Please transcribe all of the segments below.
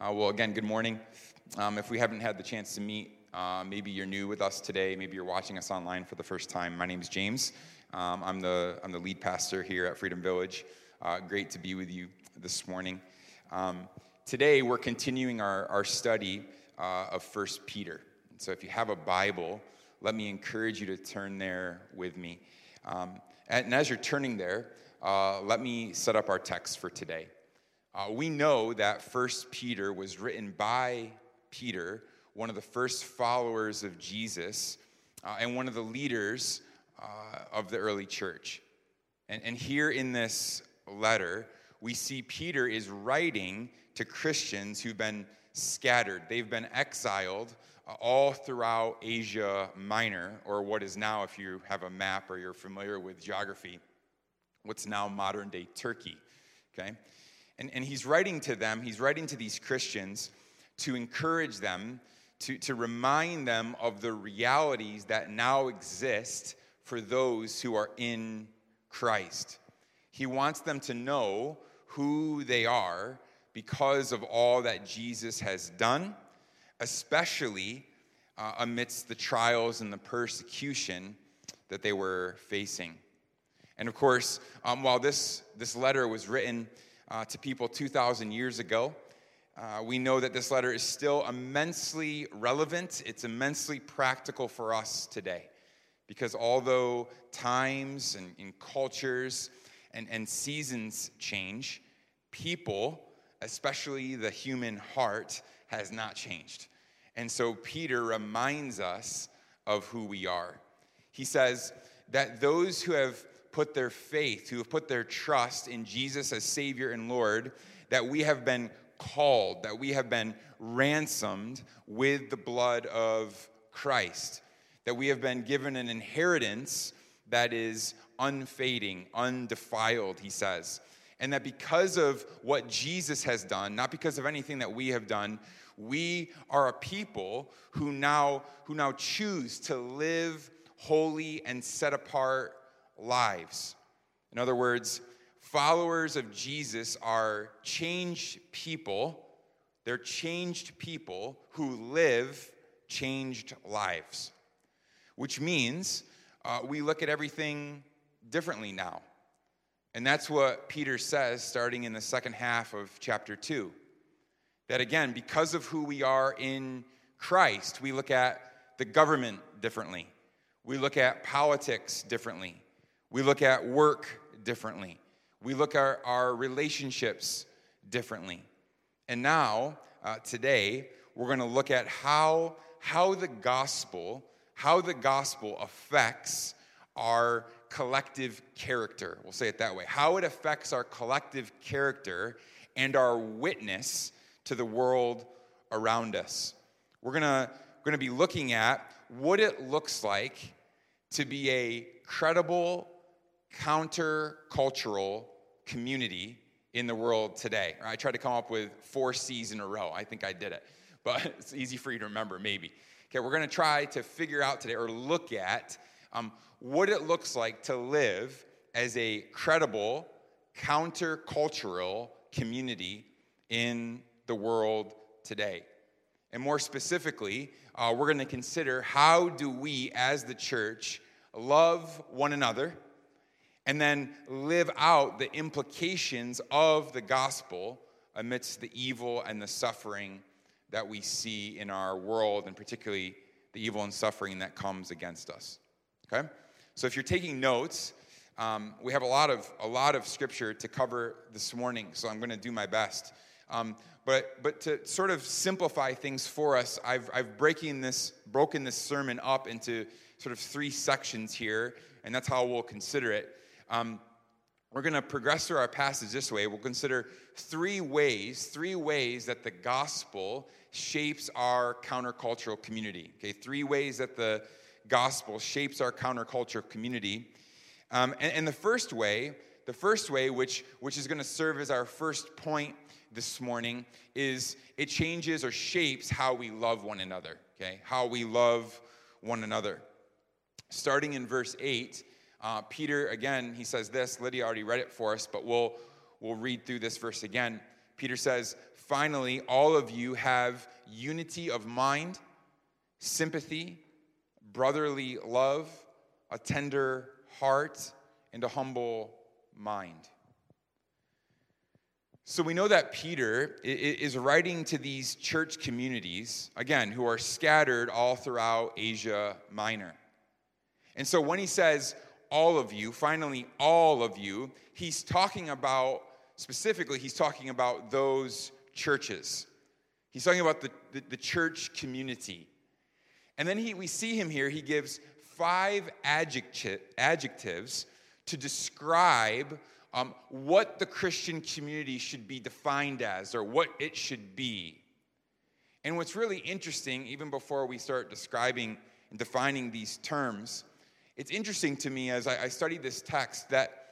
Uh, well, again, good morning. Um, if we haven't had the chance to meet, uh, maybe you're new with us today. Maybe you're watching us online for the first time. My name is James. Um, I'm, the, I'm the lead pastor here at Freedom Village. Uh, great to be with you this morning. Um, today, we're continuing our, our study uh, of First Peter. So if you have a Bible, let me encourage you to turn there with me. Um, and as you're turning there, uh, let me set up our text for today. Uh, we know that First Peter was written by Peter, one of the first followers of Jesus, uh, and one of the leaders uh, of the early church. And, and here in this letter, we see Peter is writing to Christians who've been scattered. They've been exiled uh, all throughout Asia Minor, or what is now, if you have a map or you're familiar with geography, what's now modern day Turkey. Okay? And, and he's writing to them, he's writing to these Christians to encourage them, to, to remind them of the realities that now exist for those who are in Christ. He wants them to know who they are because of all that Jesus has done, especially uh, amidst the trials and the persecution that they were facing. And of course, um, while this, this letter was written uh, to people 2,000 years ago. Uh, we know that this letter is still immensely relevant, it's immensely practical for us today. Because although times and, and cultures and, and seasons change, people, especially the human heart, has not changed. And so Peter reminds us of who we are. He says that those who have put their faith, who have put their trust in Jesus as Savior and Lord, that we have been called, that we have been ransomed with the blood of Christ, that we have been given an inheritance that is unfading, undefiled, he says. And that because of what Jesus has done, not because of anything that we have done, we are a people who now, who now choose to live holy and set apart lives. In other words, followers of Jesus are changed people. They're changed people who live changed lives, which means uh, we look at everything differently now. And that's what Peter says starting in the second half of chapter 2. That again, because of who we are in Christ, we look at the government differently. We look at politics differently. We look at work differently. We look at our relationships differently. And now, uh, today, we're going to look at how, how the gospel, how the gospel affects our collective character. We'll say it that way. How it affects our collective character and our witness to the world around us. We're going to be looking at what it looks like to be a credible countercultural community in the world today. I tried to come up with four C's in a row. I think I did it, but it's easy for you to remember, maybe. Okay, we're going to try to figure out today or look at um, what it looks like to live as a credible countercultural community in the world today. And more specifically, uh, we're going to consider how do we as the church love one another and then live out the implications of the gospel amidst the evil and the suffering that we see in our world, and particularly the evil and suffering that comes against us. Okay? So if you're taking notes, um, we have a lot of a lot of scripture to cover this morning, so I'm going to do my best. Um, but but to sort of simplify things for us, I've I've breaking this broken this sermon up into sort of three sections here, and that's how we'll consider it. Um, we're going to progress through our passage this way. We'll consider three ways, three ways that the gospel shapes our countercultural community. Okay, three ways that the gospel shapes our countercultural community. Um, and, and the first way, the first way, which, which is going to serve as our first point this morning, is it changes or shapes how we love one another. Okay, how we love one another. Starting in verse 8, uh, Peter, again, he says this. Lydia already read it for us, but we'll, we'll read through this verse again. Peter says, finally, all of you have unity of mind, sympathy, brotherly love, a tender heart, and a humble mind. So we know that Peter is writing to these church communities, again, who are scattered all throughout Asia Minor. And so when he says, all of you, finally, all of you, he's talking about, specifically, he's talking about those churches. He's talking about the, the, the church community. And then he, we see him here, he gives five adjectives to describe um, what the Christian community should be defined as or what it should be. And what's really interesting, even before we start describing and defining these terms, it's interesting to me as I, I studied this text that,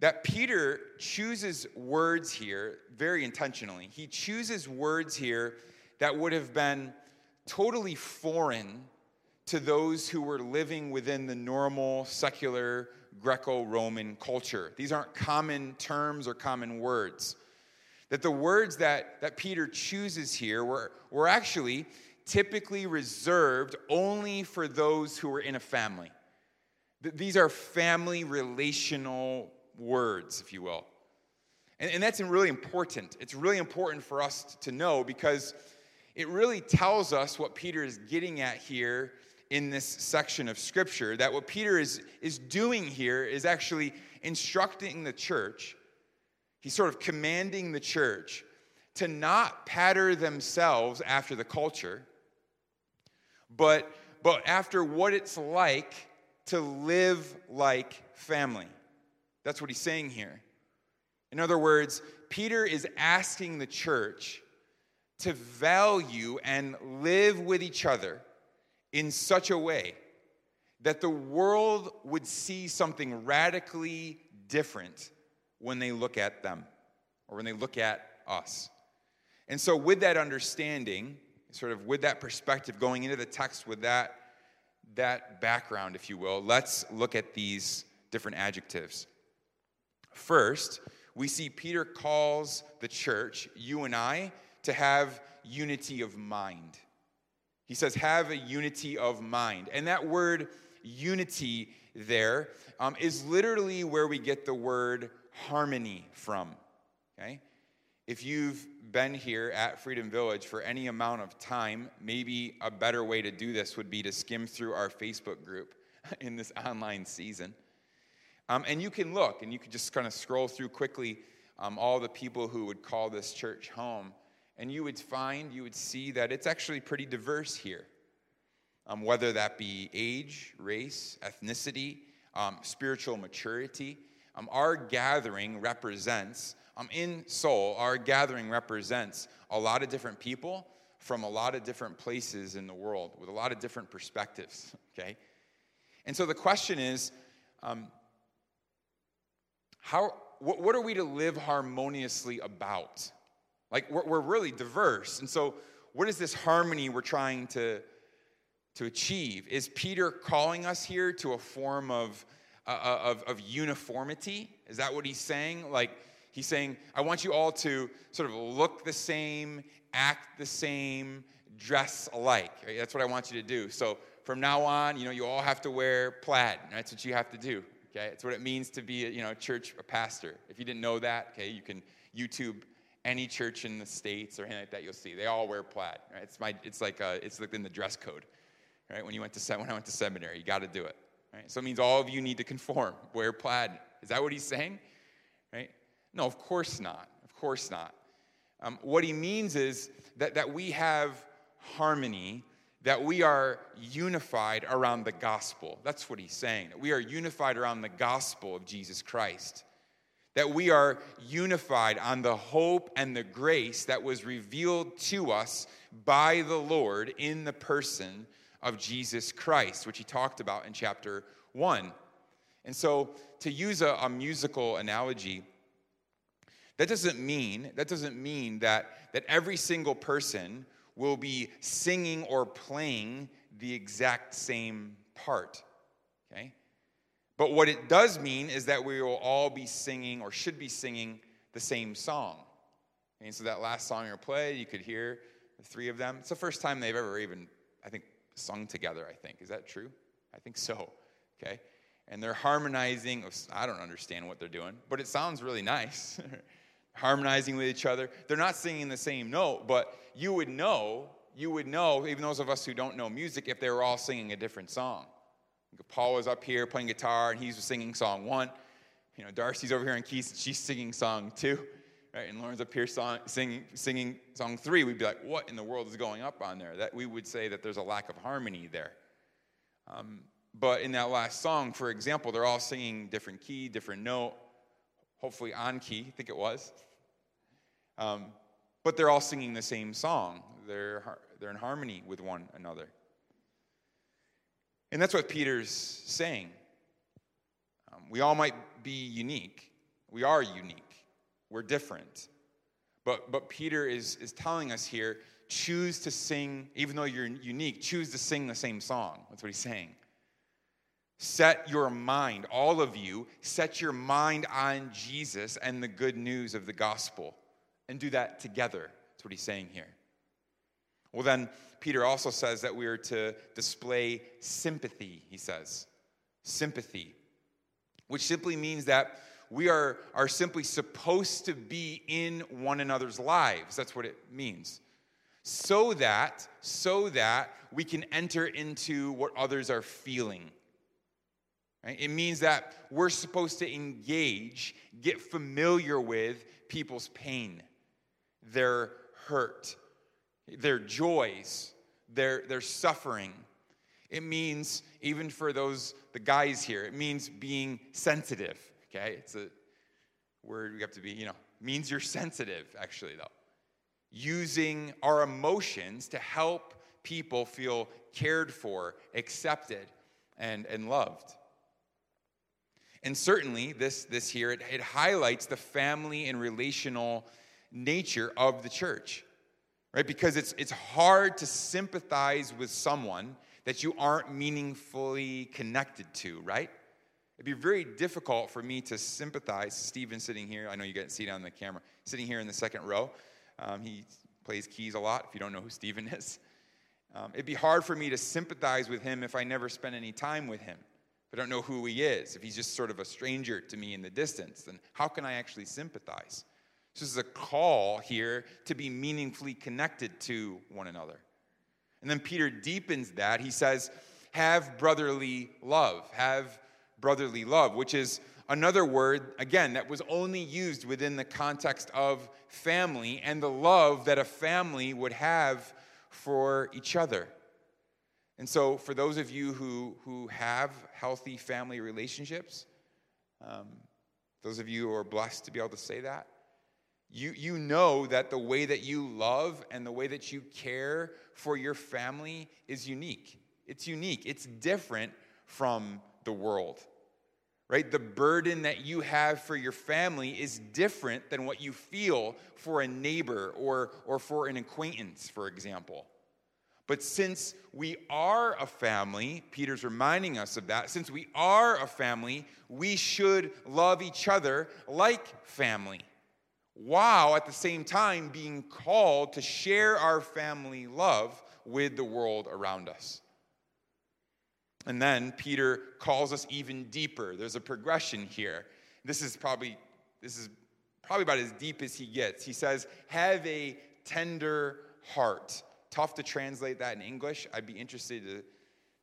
that Peter chooses words here very intentionally. He chooses words here that would have been totally foreign to those who were living within the normal secular Greco Roman culture. These aren't common terms or common words. That the words that, that Peter chooses here were, were actually typically reserved only for those who were in a family. These are family relational words, if you will. And, and that's really important. It's really important for us to know because it really tells us what Peter is getting at here in this section of scripture that what Peter is, is doing here is actually instructing the church. He's sort of commanding the church to not patter themselves after the culture, but, but after what it's like to live like family. That's what he's saying here. In other words, Peter is asking the church to value and live with each other in such a way that the world would see something radically different when they look at them or when they look at us. And so, with that understanding, sort of with that perspective, going into the text with that, that background, if you will, let's look at these different adjectives. First, we see Peter calls the church, you and I, to have unity of mind. He says, have a unity of mind. And that word unity there um, is literally where we get the word harmony from. Okay? If you've been here at Freedom Village for any amount of time, maybe a better way to do this would be to skim through our Facebook group in this online season. Um, and you can look and you can just kind of scroll through quickly um, all the people who would call this church home and you would find, you would see that it's actually pretty diverse here. Um, whether that be age, race, ethnicity, um, spiritual maturity. Um, our gathering represents, um, in Seoul, our gathering represents a lot of different people from a lot of different places in the world with a lot of different perspectives, okay? And so the question is um, how, what, what are we to live harmoniously about? Like, we're, we're really diverse. And so, what is this harmony we're trying to, to achieve? Is Peter calling us here to a form of, uh, uh, of, of uniformity? Is that what he's saying? Like, he's saying, I want you all to sort of look the same, act the same, dress alike. Right? That's what I want you to do. So, from now on, you know, you all have to wear plaid. That's what you have to do. Okay, it's what it means to be, a, you know, a church a pastor. If you didn't know that, okay, you can YouTube any church in the states or anything like that you'll see they all wear plaid right it's my it's like a, it's like in the dress code right when you went to when i went to seminary you got to do it right so it means all of you need to conform wear plaid is that what he's saying right no of course not. Of course not. Um, what he means is that, that we have harmony that we are unified around the gospel. That's what he's saying that we are unified around the gospel of jesus christ. That we are unified on the hope and the grace that was revealed to us by the Lord in the person of Jesus Christ, which he talked about in chapter 1. And so, to use a, a musical analogy, that doesn't mean that doesn't mean that that every single person will be singing or playing the exact same part. Okay? But what it does mean is that we will all be singing or should be singing the same song. And so that last song you play, you could hear the three of them. It's the first time they've ever even, I think, sung together, I think. Is that true? I think so. Okay. And they're harmonizing. I don't understand what they're doing, but it sounds really nice. harmonizing with each other. They're not singing the same note, but you would know, you would know, even those of us who don't know music, if they were all singing a different song. Paul was up here playing guitar and he's singing song one. You know, Darcy's over here on keys and she's singing song two. Right? And Lauren's up here song, singing, singing song three. We'd be like, what in the world is going up on there? That we would say that there's a lack of harmony there. Um, but in that last song, for example, they're all singing different key, different note, hopefully on key, I think it was. Um, but they're all singing the same song. They're, they're in harmony with one another. And that's what Peter's saying. Um, we all might be unique. We are unique. We're different. But, but Peter is, is telling us here choose to sing, even though you're unique, choose to sing the same song. That's what he's saying. Set your mind, all of you, set your mind on Jesus and the good news of the gospel and do that together. That's what he's saying here. Well, then, Peter also says that we are to display sympathy, he says. Sympathy, which simply means that we are, are simply supposed to be in one another's lives. That's what it means. So that, so that we can enter into what others are feeling Right? It means that we're supposed to engage, get familiar with people's pain, their hurt, their joys, their, their suffering. It means, even for those, the guys here, it means being sensitive. Okay? It's a word we have to be, you know, means you're sensitive, actually, though. Using our emotions to help people feel cared for, accepted, and, and loved. And certainly, this, this here, it, it highlights the family and relational nature of the church, right? Because it's, it's hard to sympathize with someone that you aren't meaningfully connected to, right? It'd be very difficult for me to sympathize. Stephen sitting here, I know you to see it on the camera, sitting here in the second row. Um, he plays keys a lot, if you don't know who Stephen is. Um, it'd be hard for me to sympathize with him if I never spent any time with him. I don't know who he is, if he's just sort of a stranger to me in the distance, then how can I actually sympathize? This is a call here to be meaningfully connected to one another. And then Peter deepens that. He says, have brotherly love. Have brotherly love, which is another word, again, that was only used within the context of family and the love that a family would have for each other. And so, for those of you who, who have healthy family relationships, um, those of you who are blessed to be able to say that, you, you know that the way that you love and the way that you care for your family is unique. It's unique, it's different from the world, right? The burden that you have for your family is different than what you feel for a neighbor or, or for an acquaintance, for example. But since we are a family, Peter's reminding us of that. Since we are a family, we should love each other like family, while at the same time being called to share our family love with the world around us. And then Peter calls us even deeper. There's a progression here. This is probably this is probably about as deep as he gets. He says, "Have a tender heart." Tough to translate that in English. I'd be interested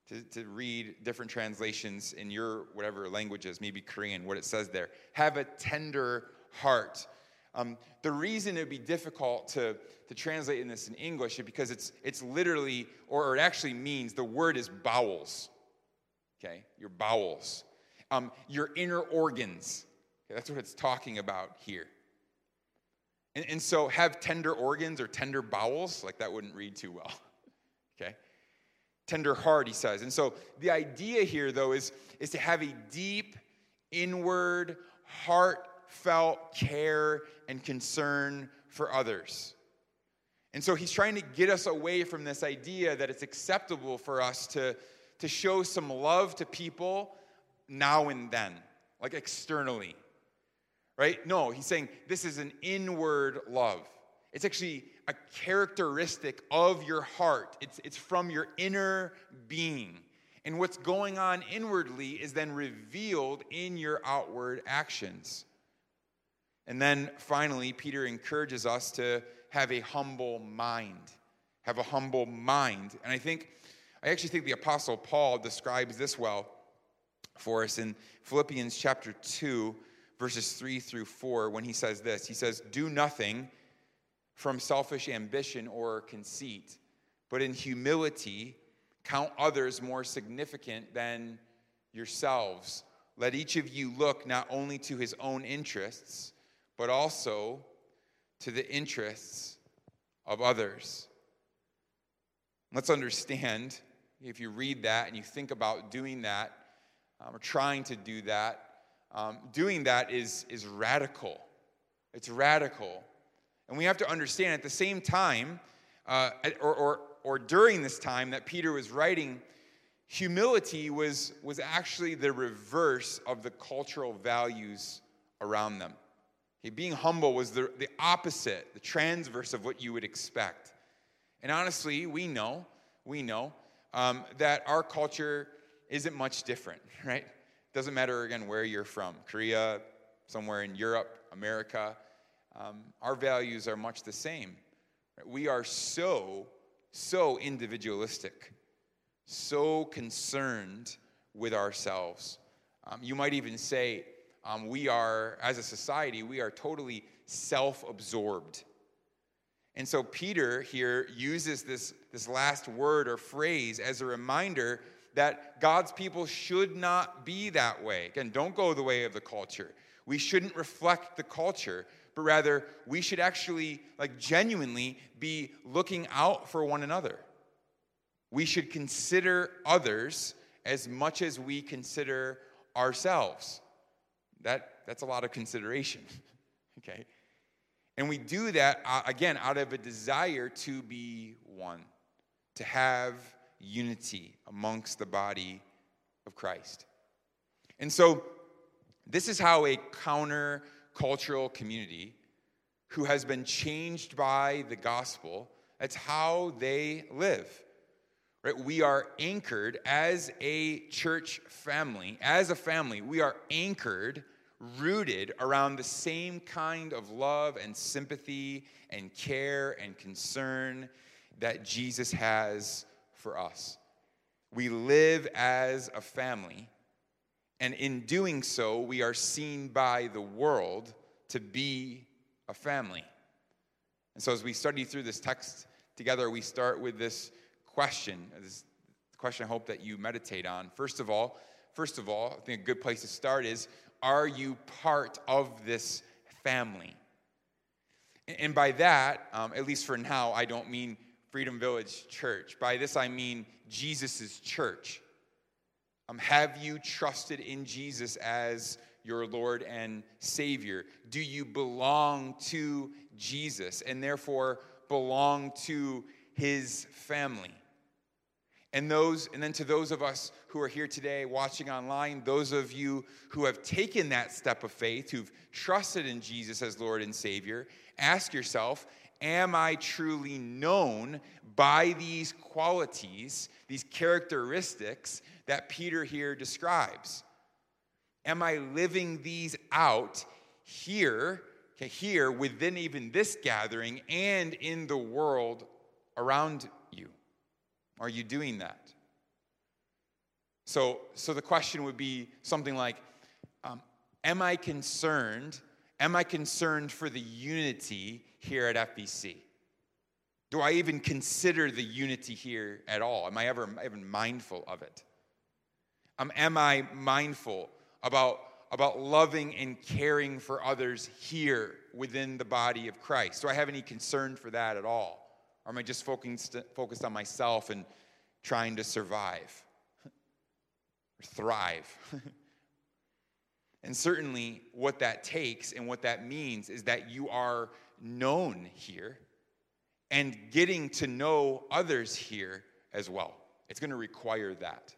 to, to, to, read different translations in your whatever languages, maybe Korean, what it says there. Have a tender heart. Um, the reason it would be difficult to, to translate in this in English is because it's, it's literally, or it actually means, the word is bowels. Okay, your bowels. Um, your inner organs. Okay, that's what it's talking about here. And, and so have tender organs or tender bowels, like that wouldn't read too well. Okay? Tender heart, he says. And so the idea here, though, is, is to have a deep, inward, heartfelt care and concern for others. And so he's trying to get us away from this idea that it's acceptable for us to, to show some love to people now and then, like externally right? No, he's saying this is an inward love. It's actually a characteristic of your heart, it's, it's from your inner being. And what's going on inwardly is then revealed in your outward actions. And then finally, Peter encourages us to have a humble mind. Have a humble mind. And I think, I actually think the Apostle Paul describes this well for us in Philippians chapter 2, verses 3 through 4, when he says this He says, Do nothing from selfish ambition or conceit, but in humility count others more significant than yourselves. Let each of you look not only to his own interests, but also to the interests of others. Let's understand if you read that and you think about doing that um, or trying to do that, um, doing that is, is radical. It's radical. And we have to understand at the same time, uh, or, or, or during this time that Peter was writing, humility was, was actually the reverse of the cultural values around them. Okay, being humble was the, the opposite, the transverse of what you would expect. And honestly, we know, we know um, that our culture isn't much different, right? Doesn't matter, again, where you're from Korea, somewhere in Europe, America. Um, our values are much the same. We are so, so individualistic, so concerned with ourselves. Um, you might even say, um, we are, as a society, we are totally self absorbed. And so Peter here uses this, this last word or phrase as a reminder that God's people should not be that way. Again, don't go the way of the culture. We shouldn't reflect the culture, but rather we should actually, like, genuinely be looking out for one another. We should consider others as much as we consider ourselves. That, that's a lot of consideration, okay? And we do that, uh, again, out of a desire to be one, to have unity amongst the body of Christ. And so, this is how a counter cultural community who has been changed by the gospel, that's how they live. Right? We are anchored as a church family, as a family, we are anchored, rooted around the same kind of love and sympathy and care and concern that Jesus has for us. We live as a family, and in doing so, we are seen by the world to be a family. And so, as we study through this text together, we start with this question. This question I hope that you meditate on. First of all, first of all, I think a good place to start is are you part of this family? And by that, um, at least for now, I don't mean Freedom Village Church. By this I mean Jesus' church. Um, have you trusted in Jesus as your Lord and Savior? Do you belong to Jesus and therefore belong to his family? And those, and then to those of us who are here today watching online, those of you who have taken that step of faith, who've trusted in Jesus as Lord and Savior, ask yourself, am I truly known by these qualities, these characteristics that Peter here describes? Am I living these out here, here within even this gathering and in the world around you? Are you doing that? So, so the question would be something like um, Am I concerned? Am I concerned for the unity here at FVC? Do I even consider the unity here at all? Am I ever even mindful of it? Um, am I mindful about, about loving and caring for others here within the body of Christ? Do I have any concern for that at all? Or am I just focused, focused on myself and trying to survive or thrive? and certainly, what that takes and what that means is that you are known here and getting to know others here as well. It's going to require that.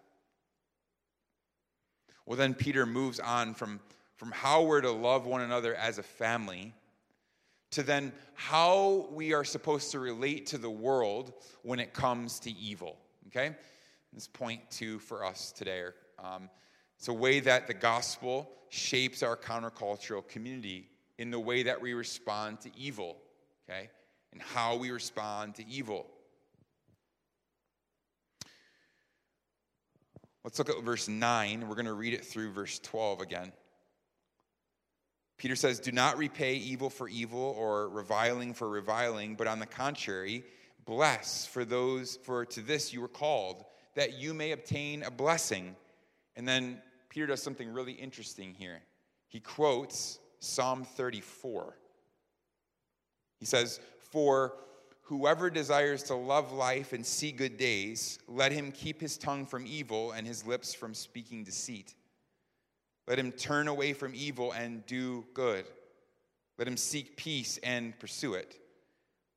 Well, then Peter moves on from, from how we're to love one another as a family to then how we are supposed to relate to the world when it comes to evil. Okay? This point two for us today. Um, it's a way that the gospel shapes our countercultural community in the way that we respond to evil. Okay? And how we respond to evil. Let's look at verse 9. We're going to read it through verse 12 again. Peter says, Do not repay evil for evil or reviling for reviling, but on the contrary, bless for those, for to this you were called, that you may obtain a blessing. And then Peter does something really interesting here. He quotes Psalm 34. He says, For Whoever desires to love life and see good days, let him keep his tongue from evil and his lips from speaking deceit. Let him turn away from evil and do good. Let him seek peace and pursue it.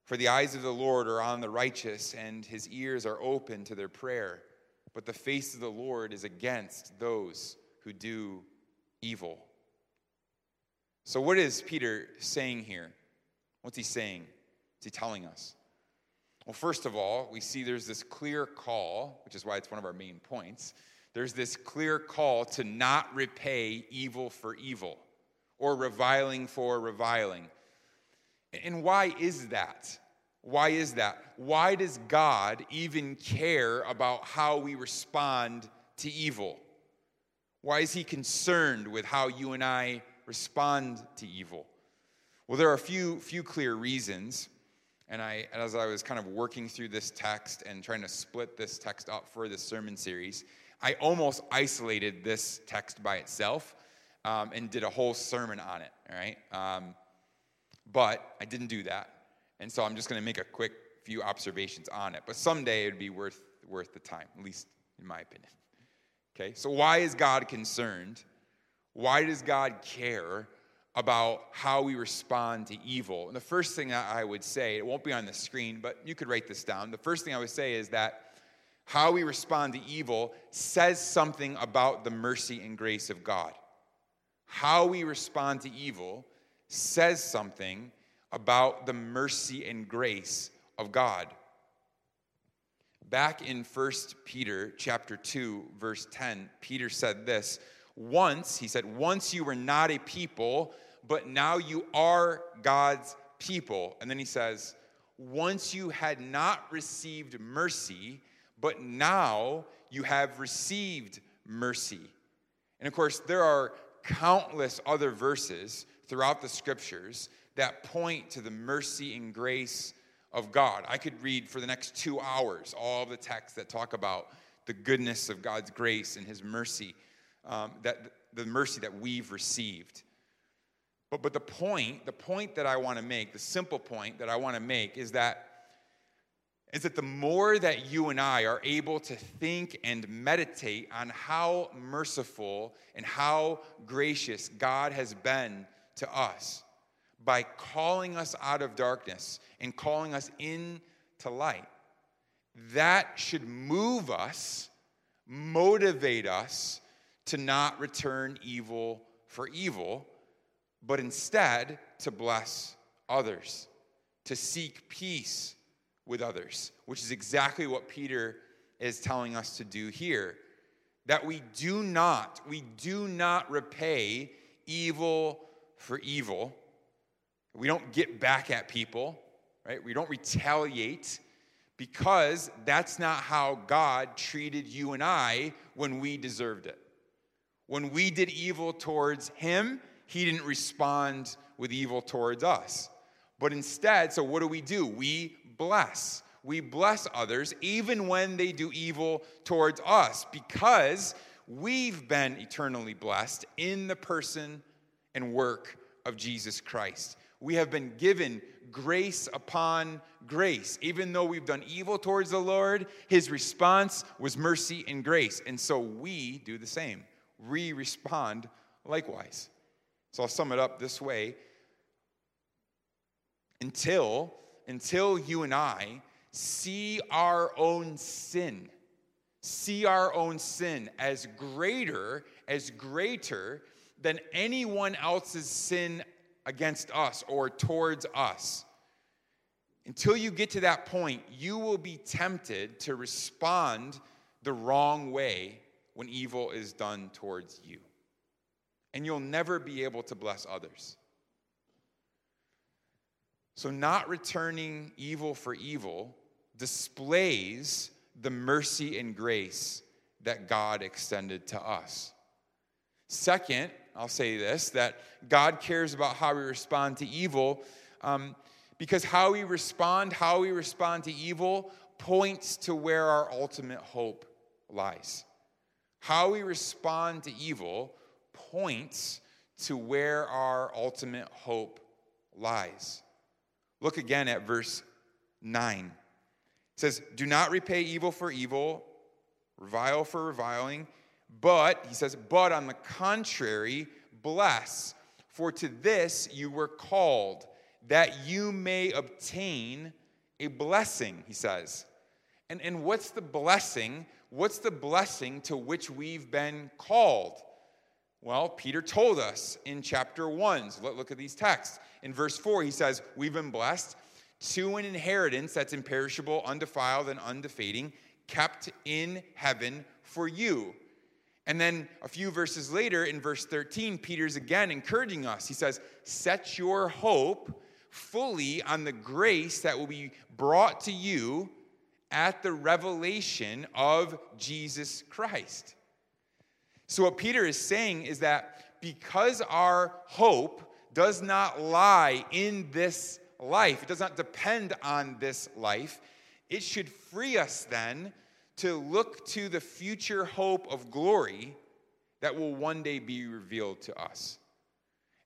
For the eyes of the Lord are on the righteous, and his ears are open to their prayer. But the face of the Lord is against those who do evil. So, what is Peter saying here? What's he saying? What's he telling us? Well, first of all, we see there's this clear call, which is why it's one of our main points. There's this clear call to not repay evil for evil or reviling for reviling. And why is that? Why is that? Why does God even care about how we respond to evil? Why is He concerned with how you and I respond to evil? Well, there are a few, few clear reasons. And I, as I was kind of working through this text and trying to split this text up for this sermon series, I almost isolated this text by itself um, and did a whole sermon on it, all right? Um, but I didn't do that. And so I'm just going to make a quick few observations on it. But someday it would be worth, worth the time, at least in my opinion. Okay, so why is God concerned? Why does God care about how we respond to evil. And the first thing I would say, it won't be on the screen, but you could write this down. The first thing I would say is that how we respond to evil says something about the mercy and grace of God. How we respond to evil says something about the mercy and grace of God. Back in 1 Peter chapter 2 verse 10, Peter said this, once, he said, once you were not a people, but now you are God's people. And then he says, once you had not received mercy, but now you have received mercy. And of course, there are countless other verses throughout the scriptures that point to the mercy and grace of God. I could read for the next two hours all the texts that talk about the goodness of God's grace and his mercy, um, that the mercy that we've received. But, but the point, the point that I want to make, the simple point that I want to make is that is that the more that you and I are able to think and meditate on how merciful and how gracious God has been to us by calling us out of darkness and calling us into light, that should move us, motivate us to not return evil for evil, but instead to bless others, to seek peace with others, which is exactly what Peter is telling us to do here. That we do not, we do not repay evil for evil. We don't get back at people, right? We don't retaliate because that's not how God treated you and I when we deserved it. When we did evil towards Him, he didn't respond with evil towards us. But instead, so what do we do? We bless. We bless others even when they do evil towards us because we've been eternally blessed in the person and work of Jesus Christ. We have been given grace upon grace. Even though we've done evil towards the Lord, his response was mercy and grace. And so we do the same. We respond likewise. So I'll sum it up this way. Until, until you and I see our own sin, see our own sin as greater, as greater than anyone else's sin against us or towards us. Until you get to that point, you will be tempted to respond the wrong way when evil is done towards you. And you'll never be able to bless others. So, not returning evil for evil displays the mercy and grace that God extended to us. Second, I'll say this that God cares about how we respond to evil um, because how we respond, how we respond to evil, points to where our ultimate hope lies. How we respond to evil points to where our ultimate hope lies. Look again at verse 9. It says, Do not repay evil for evil, revile for reviling, but, he says, but on the contrary, bless, for to this you were called, that you may obtain a blessing, he says. And, and what's the blessing? What's the blessing to which we've been called? Well, Peter told us in chapter 1. So look at these texts. In verse 4, he says, We've been blessed to an inheritance that's imperishable, undefiled, and undefading, kept in heaven for you. And then a few verses later, in verse 13, Peter's again encouraging us. He says, Set your hope fully on the grace that will be brought to you at the revelation of Jesus Christ. So, what Peter is saying is that because our hope does not lie in this life, it does not depend on this life, it should free us then to look to the future hope of glory that will one day be revealed to us.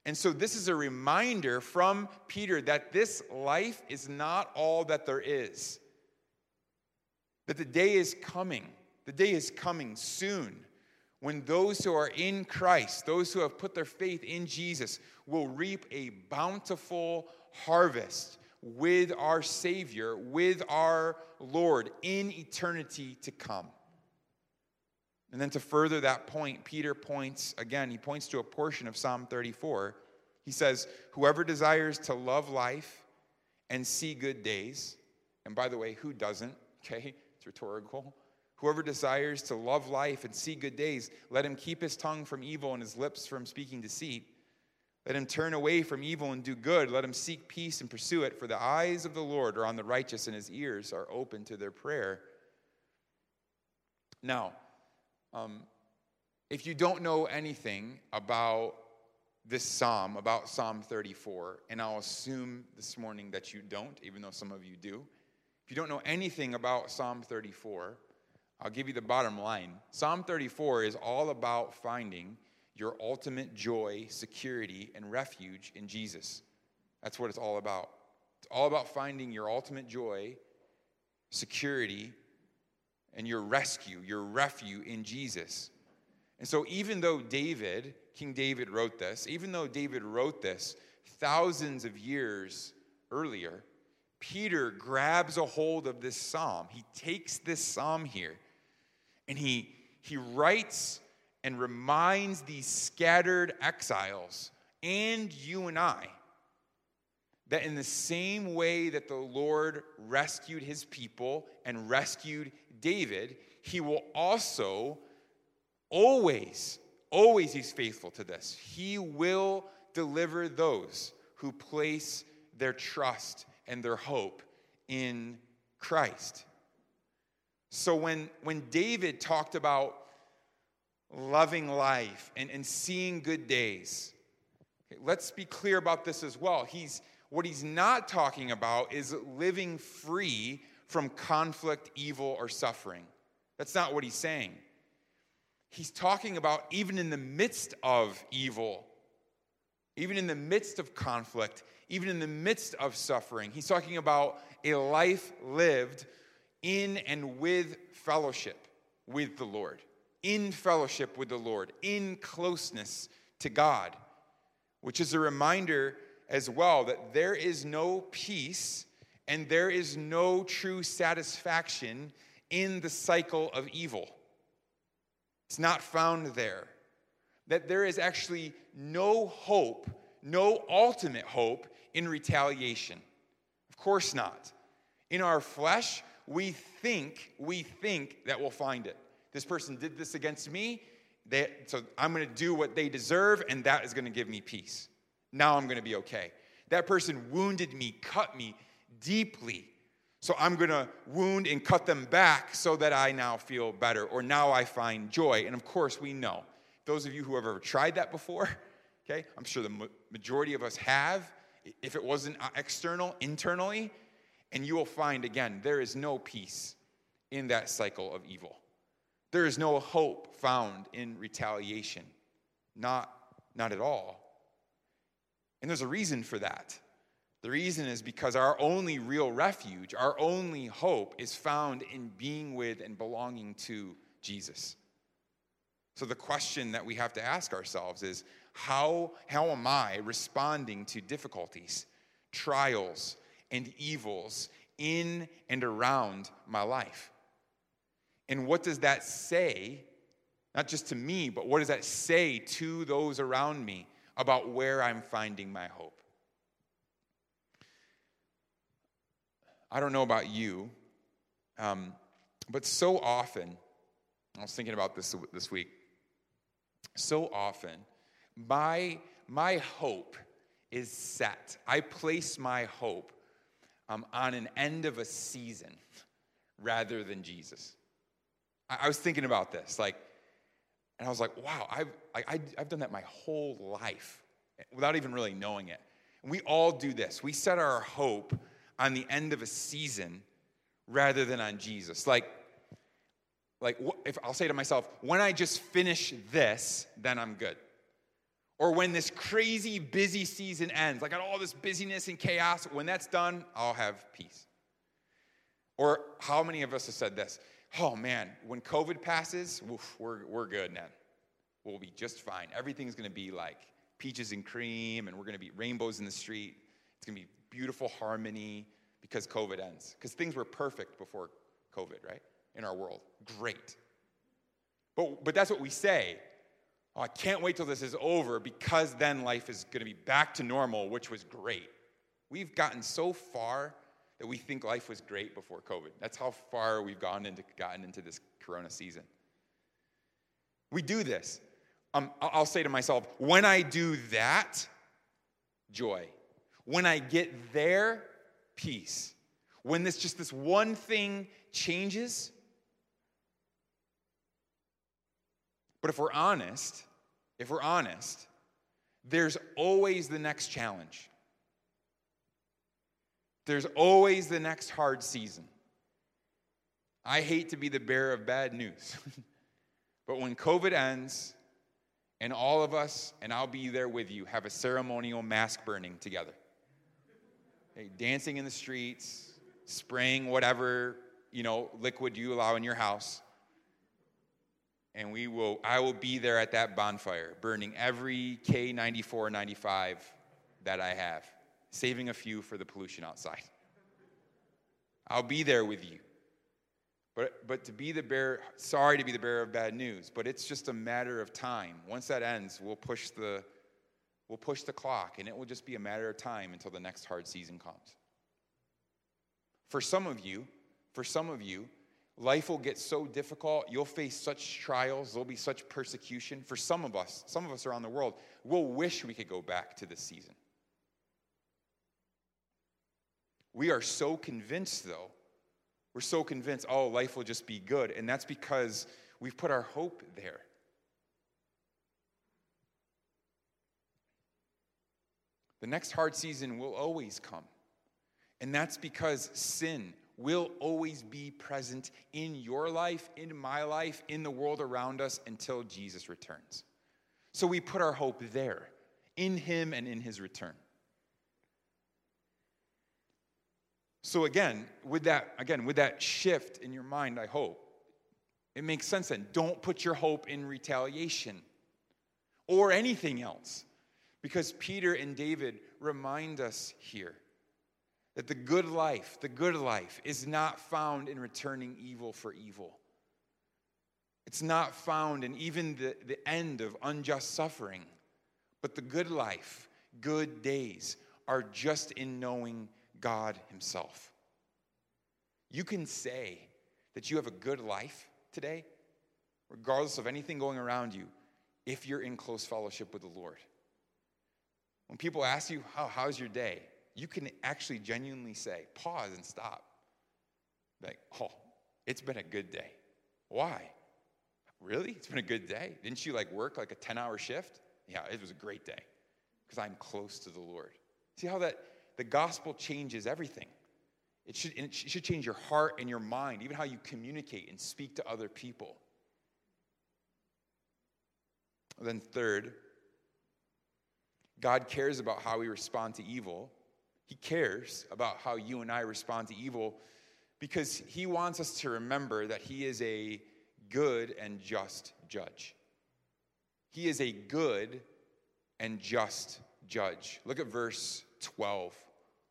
And so, this is a reminder from Peter that this life is not all that there is. That the day is coming, the day is coming soon when those who are in Christ, those who have put their faith in Jesus, will reap a bountiful harvest with our Savior, with our Lord in eternity to come. And then to further that point, Peter points again, he points to a portion of Psalm 34. He says, Whoever desires to love life and see good days, and by the way, who doesn't? Okay, it's rhetorical. Whoever desires to love life and see good days, let him keep his tongue from evil and his lips from speaking deceit. Let him turn away from evil and do good. Let him seek peace and pursue it, for the eyes of the Lord are on the righteous, and his ears are open to their prayer. Now, um, if you don't know anything about this psalm, about Psalm 34, and I'll assume this morning that you don't, even though some of you do, if you don't know anything about Psalm 34, I'll give you the bottom line. Psalm 34 is all about finding your ultimate joy, security, and refuge in Jesus. That's what it's all about. It's all about finding your ultimate joy, security, and your rescue, your refuge in Jesus. And so, even though David, King David, wrote this, even though David wrote this thousands of years earlier, Peter grabs a hold of this psalm. He takes this psalm here and he, he writes and reminds these scattered exiles and you and I that in the same way that the Lord rescued his people and rescued David, he will also always, always, he's faithful to this. He will deliver those who place their trust and their hope in Christ. So when, when David talked about loving life and, and seeing good days. Okay, let's be clear about this as well. He's, what he's not talking about is living free from conflict, evil, or suffering. That's not what he's saying. He's talking about even in the midst of evil, even in the midst of conflict, even in the midst of suffering. He's talking about a life lived in and with fellowship with the Lord in fellowship with the Lord, in closeness to God, which is a reminder as well that there is no peace and there is no true satisfaction in the cycle of evil. It's not found there. That there is actually no hope, no ultimate hope in retaliation. Of course not. In our flesh, we think, we think that we'll find it. This person did this against me, they, so I'm going to do what they deserve, and that is going to give me peace. Now I'm going to be okay. That person wounded me, cut me deeply. So I'm going to wound and cut them back so that I now feel better, or now I find joy. And of course, we know. Those of you who have ever tried that before, okay, I'm sure the majority of us have. If it wasn't uh, external, internally, and you will find again, there is no peace in that cycle of evil. There is no hope found in retaliation. Not, not at all. And there's a reason for that. The reason is because our only real refuge, our only hope is found in being with and belonging to Jesus. So the question that we have to ask ourselves is how, how am I responding to difficulties, trials, and evils in and around my life? And what does that say, not just to me, but what does that say to those around me about where I'm finding my hope? I don't know about you, um, but so often, I was thinking about this this week, so often, my, my hope is set. I place my hope um, on an end of a season rather than Jesus. I, I was thinking about this, like, and I was like, wow, I've, I, I've done that my whole life without even really knowing it. And we all do this. We set our hope on the end of a season rather than on Jesus. Like, like if I'll say to myself, when I just finish this, then I'm good. Or when this crazy busy season ends, like got all this busyness and chaos, when that's done, I'll have peace. Or how many of us have said this? Oh man, when COVID passes, we're, we're good, man. We'll be just fine. Everything's going to be like peaches and cream, and we're going to be rainbows in the street. It's going to be beautiful harmony because COVID ends. Because things were perfect before COVID, right? In our world. Great. But, but that's what we say. Oh, I can't wait till this is over because then life is going to be back to normal, which was great. We've gotten so far that we think life was great before COVID. That's how far we've gone into, gotten into this corona season. We do this. Um, I'll say to myself, when I do that, joy. When I get there, peace. When this just this one thing changes. But if we're honest, if we're honest, there's always the next challenge. There's always the next hard season. I hate to be the bearer of bad news, but when COVID ends, and all of us, and I'll be there with you, have a ceremonial mask burning together. Okay, dancing in the streets, spraying whatever, you know, liquid you allow in your house. And we will, I will be there at that bonfire, burning every K94 95 that I have saving a few for the pollution outside. I'll be there with you. But, but to be the bearer, sorry to be the bearer of bad news, but it's just a matter of time. Once that ends, we'll push the, we'll push the clock, and it will just be a matter of time until the next hard season comes. For some of you, for some of you, life will get so difficult, you'll face such trials, there'll be such persecution. For some of us, some of us around the world, we'll wish we could go back to this season. We are so convinced, though, we're so convinced, oh, life will just be good. And that's because we've put our hope there. The next hard season will always come. And that's because sin will always be present in your life, in my life, in the world around us until Jesus returns. So we put our hope there, in Him and in His return. So again, with that, again, with that shift in your mind, I hope, it makes sense then. Don't put your hope in retaliation or anything else. Because Peter and David remind us here that the good life, the good life, is not found in returning evil for evil. It's not found in even the, the end of unjust suffering. But the good life good days are just in knowing God Himself. You can say that you have a good life today, regardless of anything going around you, if you're in close fellowship with the Lord. When people ask you, How, How's your day? you can actually genuinely say, Pause and stop. Like, Oh, it's been a good day. Why? Really? It's been a good day. Didn't you like work like a 10 hour shift? Yeah, it was a great day because I'm close to the Lord. See how that the gospel changes everything. It should, it should change your heart and your mind, even how you communicate and speak to other people. Then, third, God cares about how we respond to evil. He cares about how you and I respond to evil because He wants us to remember that He is a good and just judge. He is a good and just judge. Look at verse 12.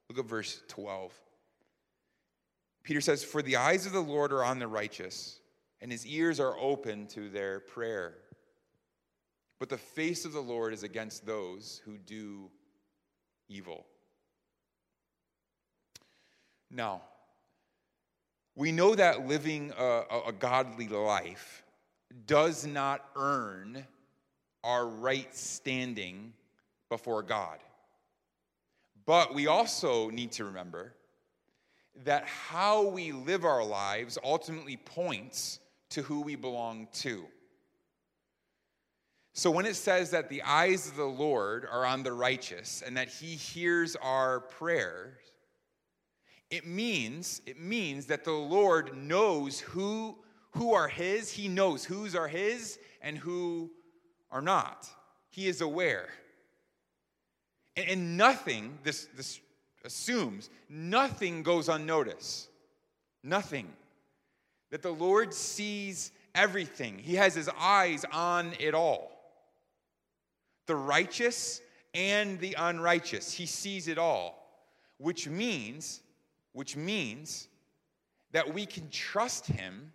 Look at verse 12. Peter says, For the eyes of the Lord are on the righteous, and his ears are open to their prayer. But the face of the Lord is against those who do evil. Now, we know that living a, a, godly life does not earn our right standing before God. But we also need to remember that how we live our lives ultimately points to who we belong to. So when it says that the eyes of the Lord are on the righteous and that he hears our prayers, it means, it means that the Lord knows who, who are his, he knows whose are his and who are not. He is aware. And, and nothing, this, this assumes, nothing goes unnoticed. Nothing. That the Lord sees everything, He has His eyes on it all. The righteous and the unrighteous, He sees it all, which means which means that we can trust Him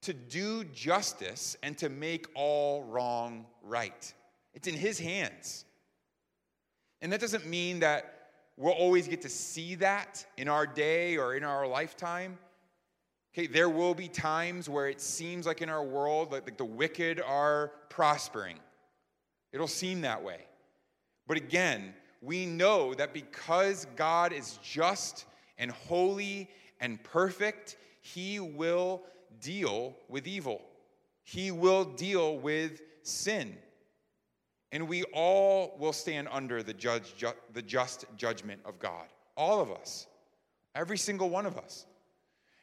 to do justice and to make all wrong right. It's in His hands. And that doesn't mean that we'll always get to see that in our day or in our lifetime. Okay, there will be times where it seems like in our world, like the wicked are prospering. It'll seem that way. But again, we know that because God is just and holy and perfect, he will deal with evil. He will deal with sin. And we all will stand under the, judge, ju- the just judgment of God. All of us. Every single one of us.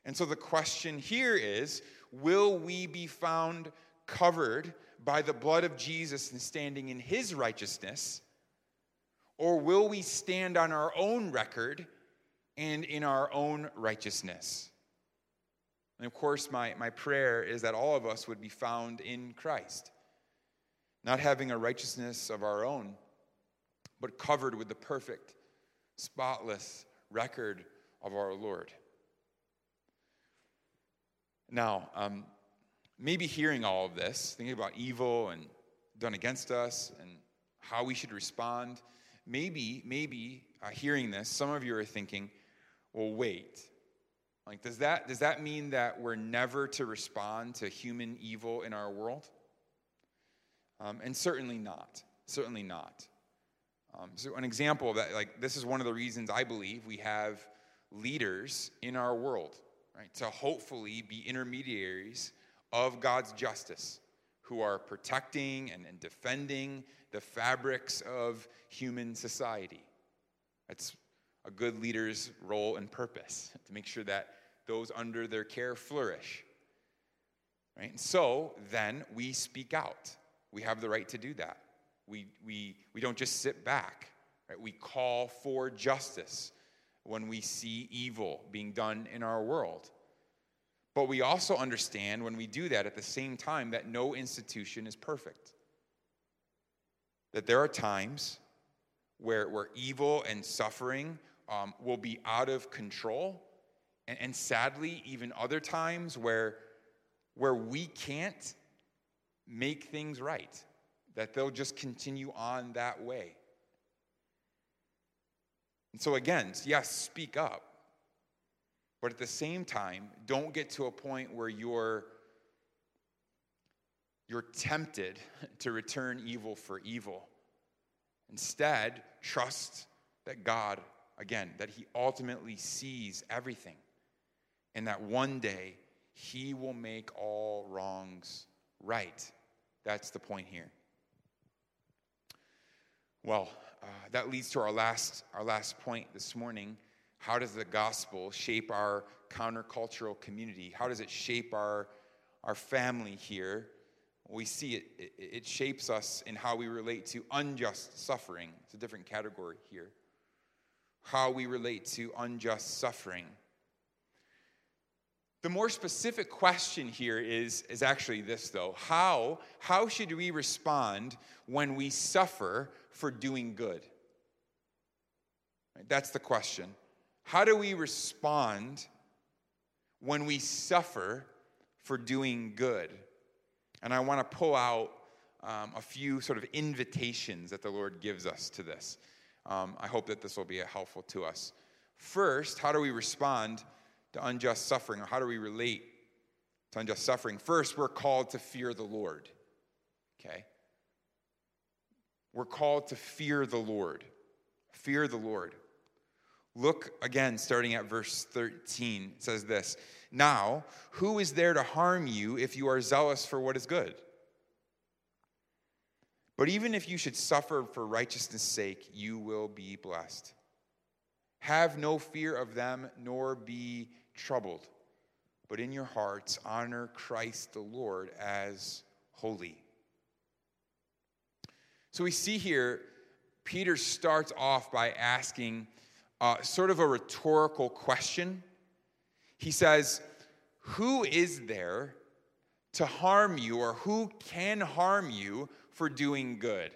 And so the question here is will we be found covered by the blood of Jesus and standing in his righteousness? Or will we stand on our own record and in our own righteousness. And of course, my, my prayer is that all of us would be found in Christ, not having a righteousness of our own, but covered with the perfect, spotless record of our Lord. Now, um, maybe hearing all of this, thinking about evil and done against us and how we should respond, maybe, maybe uh, hearing this, some of you are thinking, well, wait. Like, does that, does that mean that we're never to respond to human evil in our world? Um, and certainly not. Certainly not. Um, so, an example of that, like, this is one of the reasons I believe we have leaders in our world, right, to hopefully be intermediaries of God's justice who are protecting and, and defending the fabrics of human society. That's a good leader's role and purpose to make sure that those under their care flourish. Right? And so then we speak out. We have the right to do that. We, we, we don't just sit back. Right? We call for justice when we see evil being done in our world. But we also understand when we do that at the same time that no institution is perfect. That there are times where, where evil and suffering um, will be out of control. And, and sadly, even other times where, where we can't make things right, that they'll just continue on that way. And so, again, yes, speak up. But at the same time, don't get to a point where you're, you're tempted to return evil for evil. Instead, trust that God, again, that He ultimately sees everything. And that one day He will make all wrongs right. That's the point here. Well, uh, that leads to our last, our last point this morning. How does the gospel shape our countercultural community? How does it shape our, our family here? We see it, it, it shapes us in how we relate to unjust suffering. It's a different category here. How we relate to unjust suffering. The more specific question here is, is actually this, though. How, how should we respond when we suffer for doing good? That's the question. How do we respond when we suffer for doing good? And I want to pull out um, a few sort of invitations that the Lord gives us to this. Um, I hope that this will be helpful to us. First, how do we respond to unjust suffering, or how do we relate to unjust suffering? First, we're called to fear the Lord. Okay? We're called to fear the Lord. Fear the Lord. Look again, starting at verse 13. It says this Now, who is there to harm you if you are zealous for what is good? But even if you should suffer for righteousness' sake, you will be blessed. Have no fear of them, nor be troubled, but in your hearts honor Christ the Lord as holy. So we see here, Peter starts off by asking uh, sort of a rhetorical question. He says, Who is there to harm you, or who can harm you for doing good?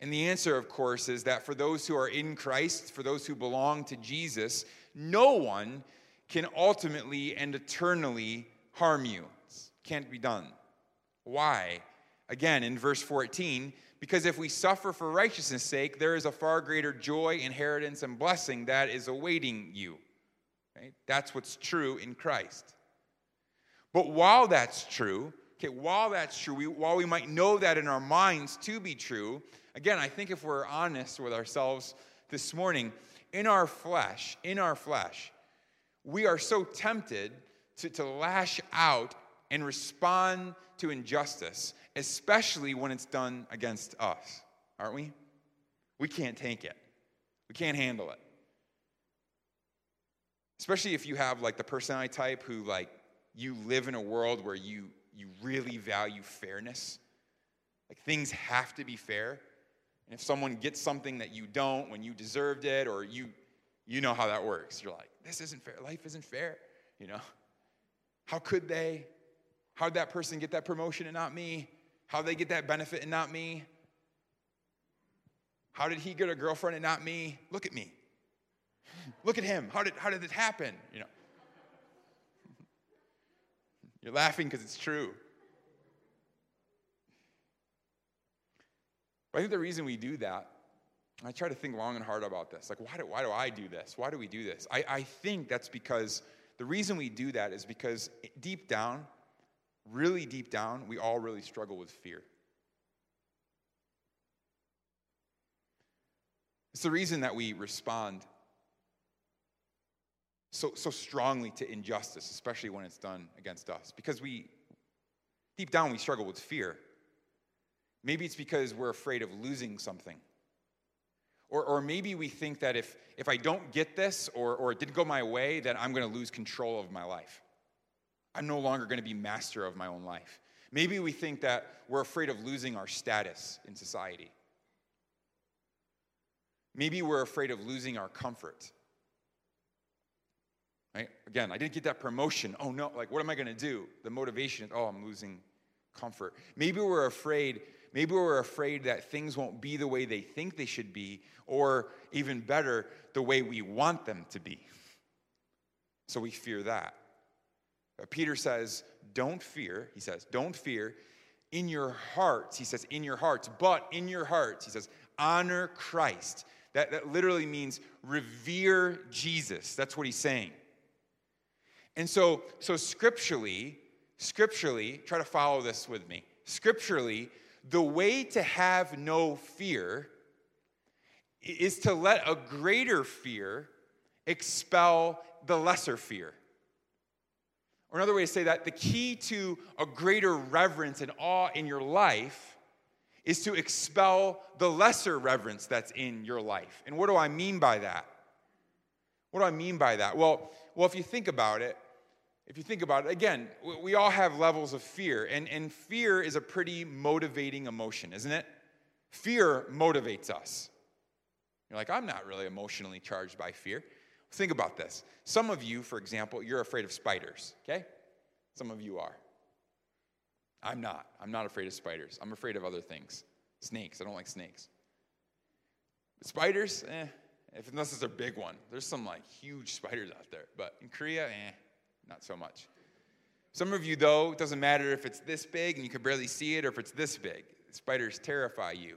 And the answer, of course, is that for those who are in Christ, for those who belong to Jesus, no one can ultimately and eternally harm you. It can't be done. Why? Again, in verse 14, because if we suffer for righteousness' sake, there is a far greater joy, inheritance, and blessing that is awaiting you. Right? That's what's true in Christ. But while that's true, okay, while that's true, we, while we might know that in our minds to be true, again, I think if we're honest with ourselves this morning, in our flesh, in our flesh, we are so tempted to, to lash out and respond to injustice especially when it's done against us, aren't we? We can't take it, we can't handle it. Especially if you have like the personality type who, like, you live in a world where you, you really value fairness. Like, things have to be fair. And if someone gets something that you don't when you deserved it, or you, you know how that works, you're like, this isn't fair. Life isn't fair. You know? How could they? How did that person get that promotion and not me? How did they get that benefit and not me? How did he get a girlfriend and not me? Look at me. Look at him. How did, how did it happen? You know. You're laughing because it's true. But I think the reason we do that, I try to think long and hard about this. Like, why do, why do I do this? Why do we do this? I, I think that's because the reason we do that is because deep down, really deep down, we all really struggle with fear. It's the reason that we respond so, so strongly to injustice, especially when it's done against us, because we, deep down, we struggle with fear. Maybe it's because we're afraid of losing something. Or, or maybe we think that if, if I don't get this or, or it didn't go my way, then I'm going to lose control of my life. I'm no longer going to be master of my own life. Maybe we think that we're afraid of losing our status in society. Maybe we're afraid of losing our comfort. Right? Again, I didn't get that promotion. Oh no, like what am I going to do? The motivation is, oh, I'm losing comfort. Maybe we're afraid, maybe we're afraid that things won't be the way they think they should be, or even better, the way we want them to be. So we fear that. Uh, Peter says, Don't fear. He says, Don't fear. In your hearts, he says, In your hearts, but in your hearts, he says, honor Christ. That, that literally means revere Jesus. That's what he's saying. And so, so scripturally, scripturally, try to follow this with me. Scripturally, the way to have no fear is to let a greater fear expel the lesser fear. Or another way to say that, the key to a greater reverence and awe in your life is to expel the lesser reverence that's in your life. And what do I mean by that? What do I mean by that? Well, well, if you think about it, if you think about it, again, we all have levels of fear, and, and fear is a pretty motivating emotion, isn't it? Fear motivates us. You're like, I'm not really emotionally charged by fear. Think about this. Some of you, for example, you're afraid of spiders, okay? Some of you are. I'm not. I'm not afraid of spiders. I'm afraid of other things. Snakes. I don't like snakes. Spiders, eh, if, unless it's a big one. There's some like huge spiders out there. But in Korea, eh, not so much. Some of you, though, it doesn't matter if it's this big and you can barely see it or if it's this big. Spiders terrify you.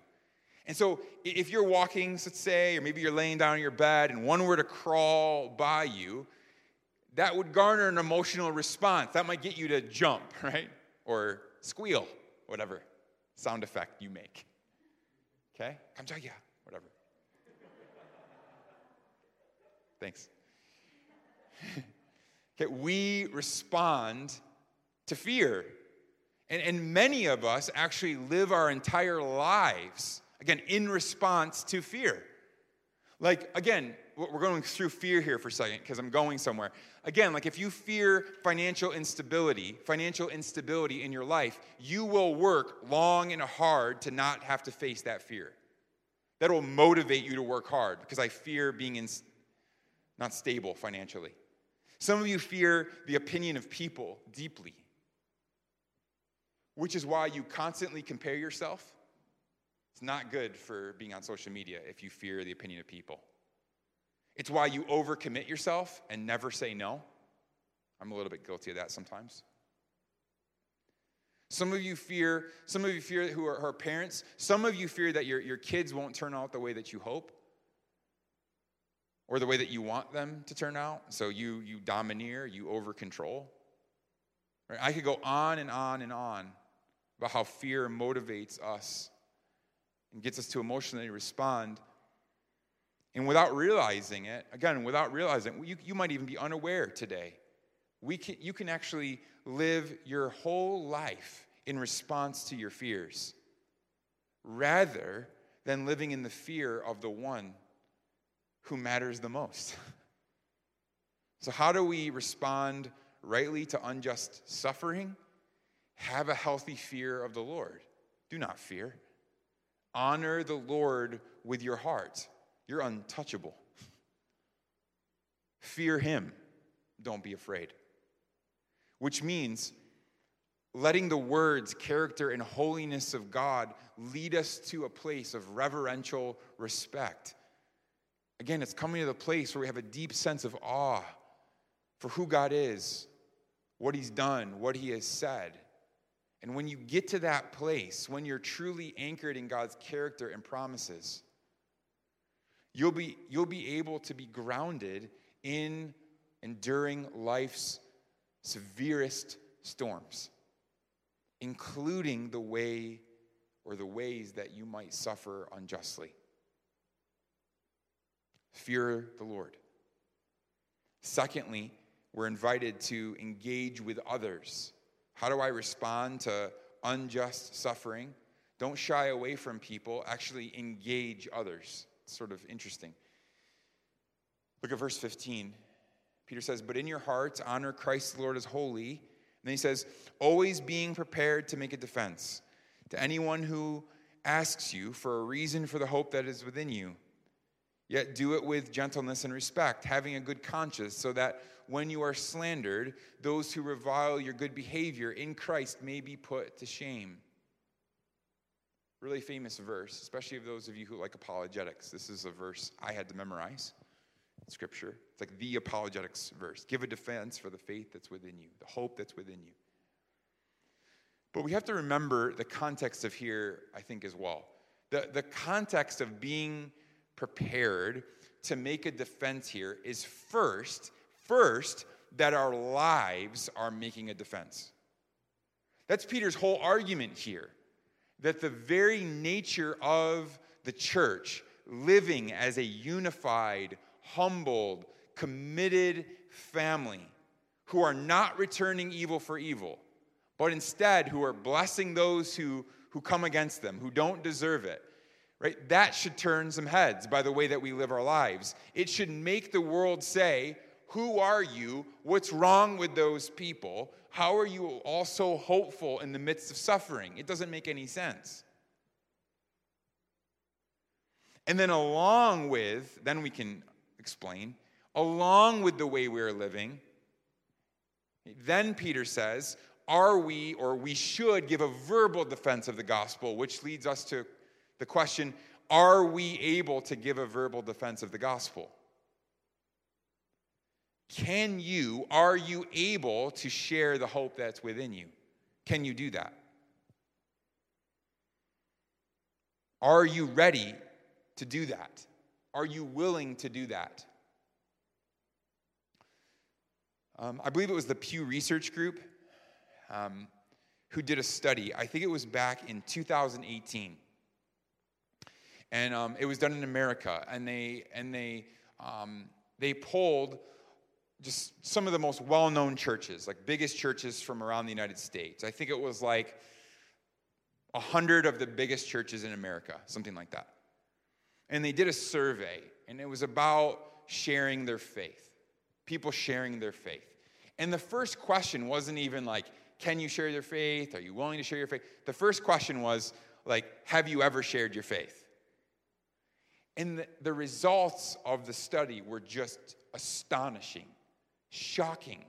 And so, if you're walking, let's say, or maybe you're laying down in your bed and one were to crawl by you, that would garner an emotional response. That might get you to jump, right? Or squeal, whatever sound effect you make. Okay? Kamjaya, whatever. Thanks. okay, we respond to fear. And, and many of us actually live our entire lives, again, in response to fear. Like, again, we're going through fear here for a second because I'm going somewhere. Again, like if you fear financial instability, financial instability in your life, you will work long and hard to not have to face that fear. That will motivate you to work hard because I fear being in, not stable financially. Some of you fear the opinion of people deeply, which is why you constantly compare yourself. It's not good for being on social media if you fear the opinion of people. It's why you overcommit yourself and never say no. I'm a little bit guilty of that sometimes. Some of you fear, some of you fear who are, are parents, some of you fear that your, your kids won't turn out the way that you hope or the way that you want them to turn out. So you you domineer, you over control. Right? I could go on and on and on about how fear motivates us and gets us to emotionally respond and without realizing it, again, without realizing you, you might even be unaware today. We can, you can actually live your whole life in response to your fears rather than living in the fear of the one who matters the most. so, how do we respond rightly to unjust suffering? Have a healthy fear of the Lord. Do not fear. Honor the Lord with your heart. You're untouchable. Fear him. Don't be afraid. Which means letting the words, character, and holiness of God lead us to a place of reverential respect. Again, it's coming to the place where we have a deep sense of awe for who God is, what He's done, what He has said. And when you get to that place, when you're truly anchored in God's character and promises, You'll be, you'll be able to be grounded in enduring life's severest storms, including the way or the ways that you might suffer unjustly. Fear the Lord. Secondly, we're invited to engage with others. How do I respond to unjust suffering? Don't shy away from people, actually engage others sort of interesting. Look at verse 15. Peter says, But in your hearts, honor Christ the Lord as holy. And then he says, Always being prepared to make a defense to anyone who asks you for a reason for the hope that is within you. Yet do it with gentleness and respect, having a good conscience, so that when you are slandered, those who revile your good behavior in Christ may be put to shame really famous verse, especially of those of you who like apologetics. This is a verse I had to memorize in Scripture. It's like the apologetics verse. Give a defense for the faith that's within you, the hope that's within you. But we have to remember the context of here, I think, as well. The, the context of being prepared to make a defense here is first, first, that our lives are making a defense. That's Peter's whole argument here. That the very nature of the church, living as a unified, humbled, committed family who are not returning evil for evil, but instead who are blessing those who, who come against them, who don't deserve it, right? That should turn some heads by the way that we live our lives. It should make the world say, Who are you? What's wrong with those people? How are you also hopeful in the midst of suffering? It doesn't make any sense. And then, along with, then we can explain, along with the way we are living, then Peter says, are we or we should give a verbal defense of the gospel, which leads us to the question are we able to give a verbal defense of the gospel? Can you, are you able to share the hope that's within you? Can you do that? Are you ready to do that? Are you willing to do that? Um, I believe it was the Pew Research Group um, who did a study. I think it was back in 2018, and um, it was done in America. And they and they um, they polled just some of the most well known churches, like biggest churches from around the United States. I think it was like a hundred of the biggest churches in America, something like that. And they did a survey, and it was about sharing their faith, people sharing their faith. And the first question wasn't even like, can you share your faith? Are you willing to share your faith? The first question was, like, have you ever shared your faith? And the, results of the study were just astonishing shocking.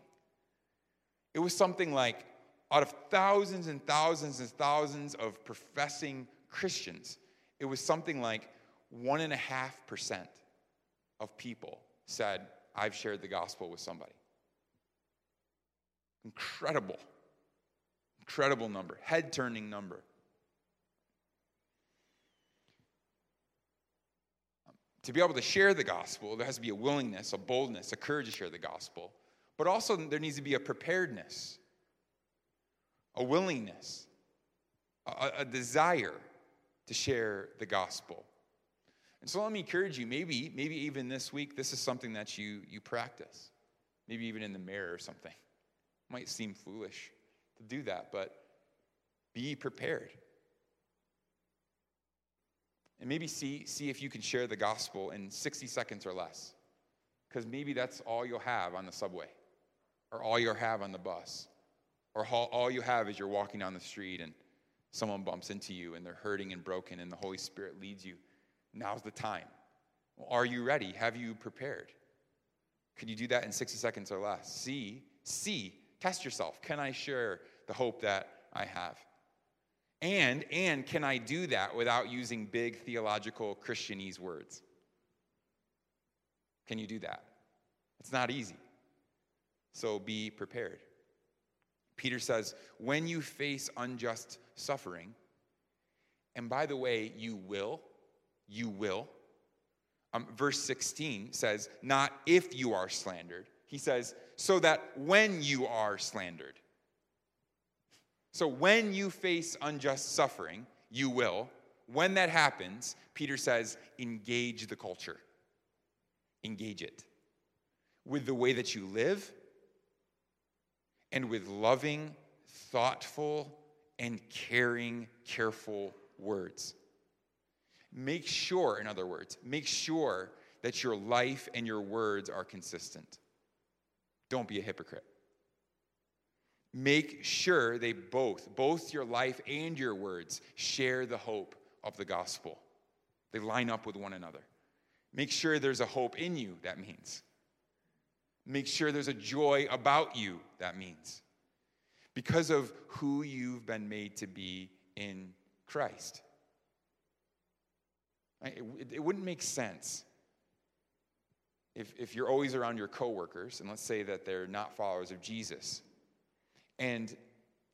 It was something like out of thousands and thousands and thousands of professing Christians, it was something like one and a half percent of people said, I've shared the gospel with somebody. Incredible, incredible number, head turning number. To be able to share the gospel, there has to be a willingness, a boldness, a courage to share the gospel. But also, there needs to be a preparedness, a willingness, a, a desire to share the gospel. And so let me encourage you, maybe, maybe even this week, this is something that you, you practice. Maybe even in the mirror or something. It might seem foolish to do that, but be prepared. And maybe see, see if you can share the gospel in 60 seconds or less. Because maybe that's all you'll have on the subway, or all you'll have on the bus, or all you have is you're walking down the street and someone bumps into you and they're hurting and broken and the Holy Spirit leads you. Now's the time. Are you ready? Have you prepared? Could you do that in 60 seconds or less? See, see, test yourself. Can I share the hope that I have? And, and can I do that without using big theological Christianese words? Can you do that? It's not easy. So be prepared. Peter says, when you face unjust suffering, and by the way, you will, you will. Um, verse 16 says, not if you are slandered. He says, so that when you are slandered. So when you face unjust suffering, you will. When that happens, Peter says, engage the culture. Engage it with the way that you live and with loving, thoughtful, and caring, careful words. Make sure, in other words, make sure that your life and your words are consistent. Don't be a hypocrite make sure they both, both your life and your words, share the hope of the gospel. They line up with one another. Make sure there's a hope in you, that means. Make sure there's a joy about you, that means. Because of who you've been made to be in Christ. It, wouldn't make sense if, if you're always around your coworkers, and let's say that they're not followers of Jesus and,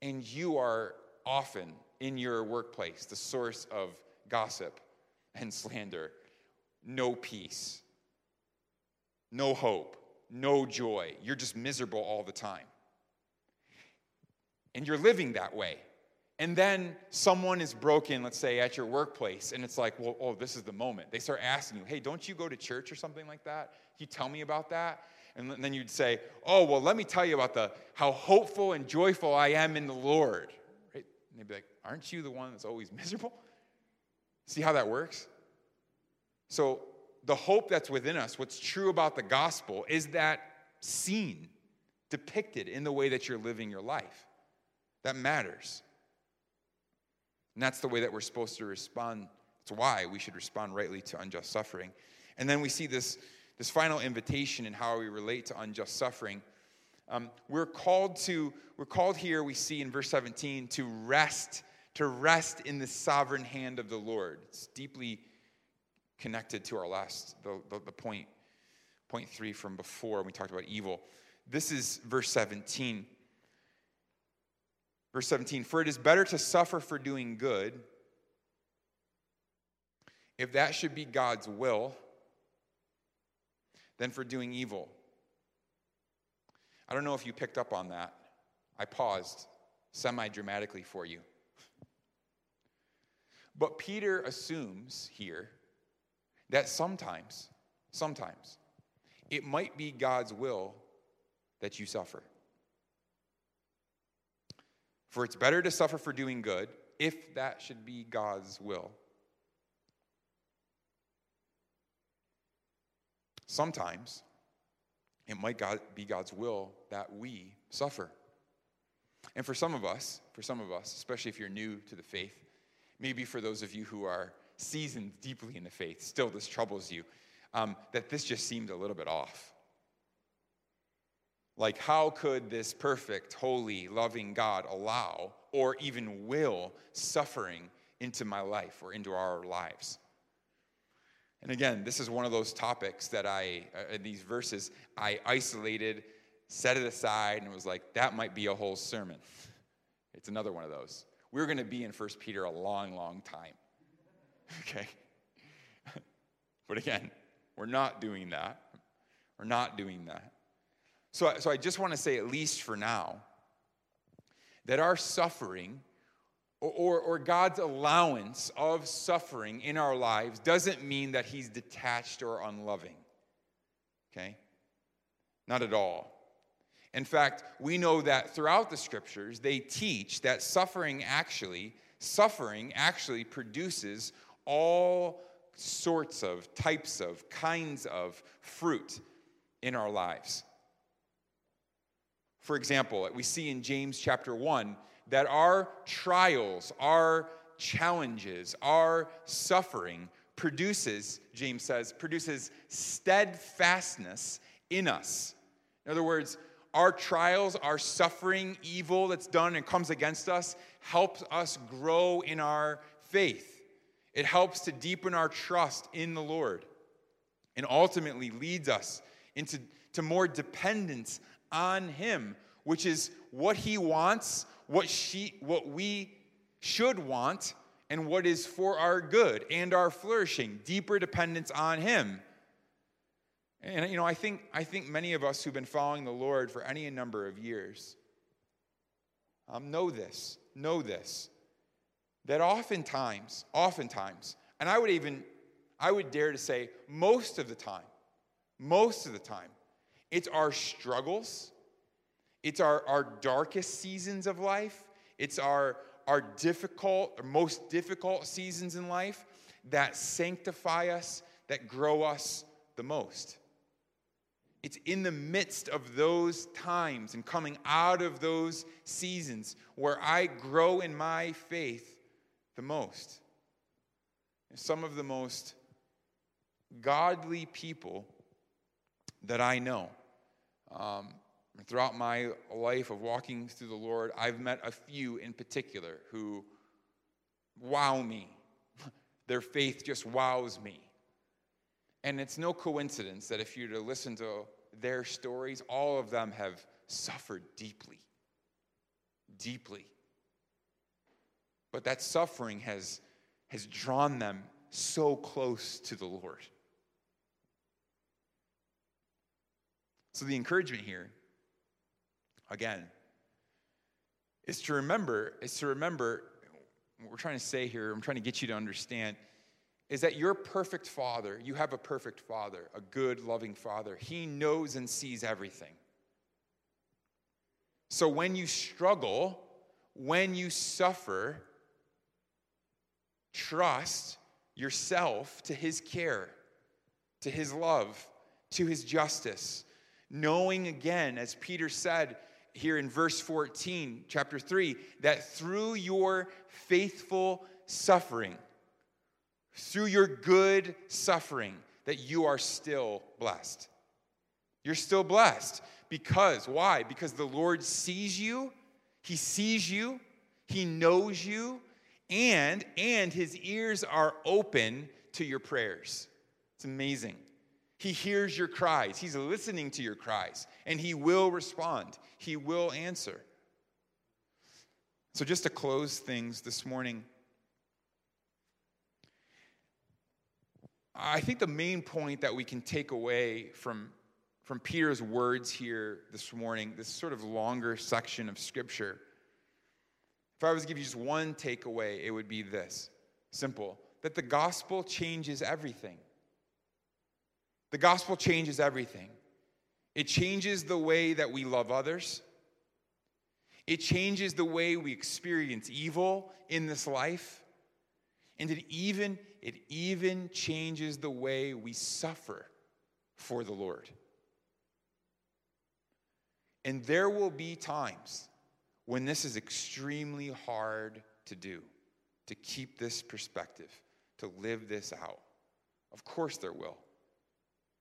and you are often in your workplace the source of gossip and slander no peace, no hope, no joy. You're just miserable all the time. And you're living that way. And then someone is broken, let's say at your workplace, and it's like, well, oh, this is the moment. They start asking you, hey, don't you go to church or something like that? Can you tell me about that? And then you'd say, oh, well, let me tell you about the how hopeful and joyful I am in the Lord. Right? And they'd be like, aren't you the one that's always miserable? See how that works? So the hope that's within us, what's true about the gospel, is that seen, depicted in the way that you're living your life. That matters. And that's the way that we're supposed to respond. It's why we should respond rightly to unjust suffering. And then we see this, this final invitation in how we relate to unjust suffering. Um, we're called to, we're called here, we see in verse 17, to rest, to rest in the sovereign hand of the Lord. It's deeply connected to our last, the, the, the point, point three from before we talked about evil. This is verse 17. Verse 17 For it is better to suffer for doing good, if that should be God's will, than for doing evil. I don't know if you picked up on that. I paused semi dramatically for you. But Peter assumes here that sometimes, sometimes, it might be God's will that you suffer. For it's better to suffer for doing good, if that should be God's will. Sometimes it might be God's will that we suffer. And for some of us, for some of us, especially if you're new to the faith, maybe for those of you who are seasoned deeply in the faith, still this troubles you, um, that this just seemed a little bit off. Like, how could this perfect, holy, loving God allow or even will suffering into my life or into our lives? And again, this is one of those topics that I, uh, in these verses, I isolated, set it aside, and was like, that might be a whole sermon. It's another one of those. We're going to be in 1 Peter a long, long time. Okay? but again, we're not doing that. We're not doing that. So, so I just want to say, at least for now, that our suffering or, or, God's allowance of suffering in our lives doesn't mean that He's detached or unloving. Okay? Not at all. In fact, we know that throughout the scriptures, they teach that suffering actually, suffering actually produces all sorts of types of kinds of fruit in our lives. For example, we see in James chapter 1 that our trials, our challenges, our suffering produces, James says, produces steadfastness in us. In other words, our trials, our suffering, evil that's done and comes against us helps us grow in our faith. It helps to deepen our trust in the Lord and ultimately leads us into to more dependence on Him, which is what He wants, what, she, what we should want, and what is for our good and our flourishing. Deeper dependence on Him. And you know, I think, I think many of us who've been following the Lord for any number of years um, know this, know this that oftentimes, oftentimes, and I would even, I would dare to say most of the time, most of the time, it's our struggles, it's our, our darkest seasons of life, it's our, our difficult, or most difficult seasons in life that sanctify us, that grow us the most. It's in the midst of those times and coming out of those seasons where I grow in my faith the most. Some of the most godly people that I know. Um, Throughout my life of walking through the Lord, I've met a few in particular who wow me. Their faith just wows me. And it's no coincidence that if you to listen to their stories, all of them have suffered deeply. Deeply. But that suffering has, has drawn them so close to the Lord. So, the encouragement here again, is to remember, is to remember what we're trying to say here, I'm trying to get you to understand, is that your perfect father, you have a perfect father, a good, loving father. He knows and sees everything. So when you struggle, when you suffer, trust yourself to his care, to his love, to his justice. Knowing again, as Peter said here in verse 14, chapter 3, that through your faithful suffering, through your good suffering, that you are still blessed. You're still blessed. Because, why? Because the Lord sees you, He sees you, He knows you, and, and His ears are open to your prayers. It's amazing. He hears your cries, He's listening to your cries, and He will respond, He will answer. So, just to close things this morning, I think the main point that we can take away from from Peter's words here this morning, this sort of longer section of scripture, if I was to give you just one takeaway, it would be this simple that the gospel changes everything. The gospel changes everything. It changes the way that we love others. It changes the way we experience evil in this life. And it even, it even changes the way we suffer for the Lord. And there will be times when this is extremely hard to do, to keep this perspective, to live this out. Of course, there will.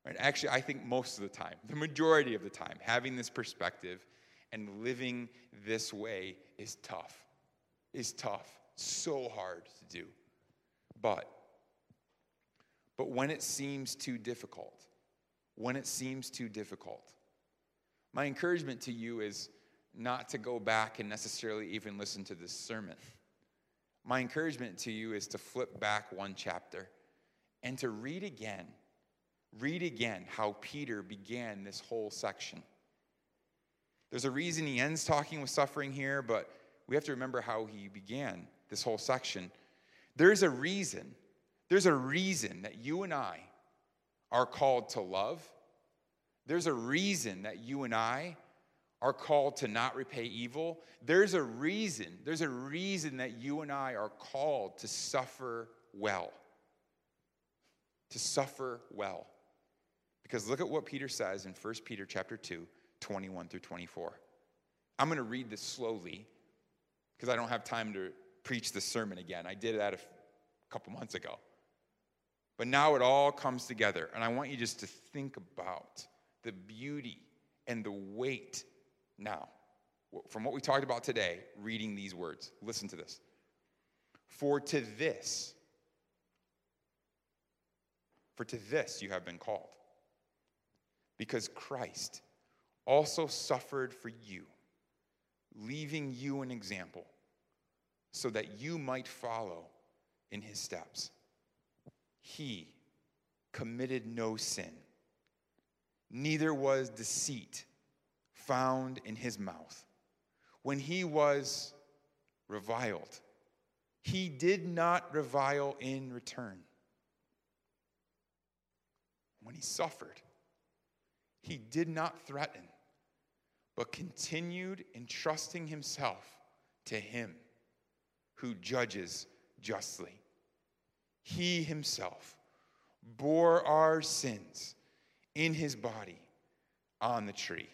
Right? Actually, I think most of the time, the majority of the time, having this perspective and living this way is tough. Is tough. So hard to do. But, but when it seems too difficult, when it seems too difficult, my encouragement to you is not to go back and necessarily even listen to this sermon. My encouragement to you is to flip back one chapter and to read again. Read again how Peter began this whole section. There's a reason he ends talking with suffering here, but we have to remember how he began this whole section. There's a reason. There's a reason that you and I are called to love there's a reason that you and I are called to not repay evil. There's a reason, there's a reason that you and I are called to suffer well. To suffer well. Because look at what Peter says in 1 Peter chapter 2, 21 through 24. I'm going to read this slowly because I don't have time to preach the sermon again. I did that a couple months ago. But now it all comes together, and I want you just to think about the beauty and the weight now from what we talked about today, reading these words. Listen to this. For to this, for to this you have been called, because Christ also suffered for you, leaving you an example, so that you might follow in his steps. He committed no sin neither was deceit found in his mouth. When he was reviled, he did not revile in return. When he suffered, he did not threaten, but continued entrusting himself to him who judges justly. He himself bore our sins in his body on the tree,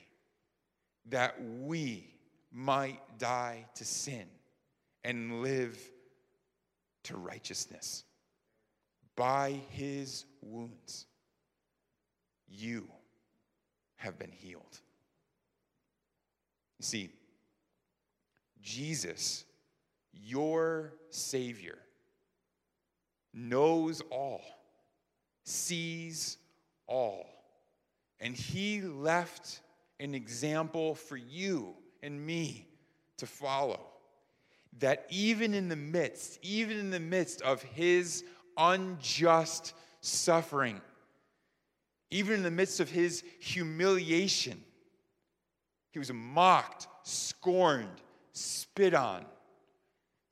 that we might die to sin and live to righteousness. By his wounds, you have been healed. You see, Jesus, your Savior, knows all, sees all and he left an example for you and me to follow. That even in the midst, even in the midst of his unjust suffering, Even in the midst of his humiliation, he was mocked, scorned, spit on.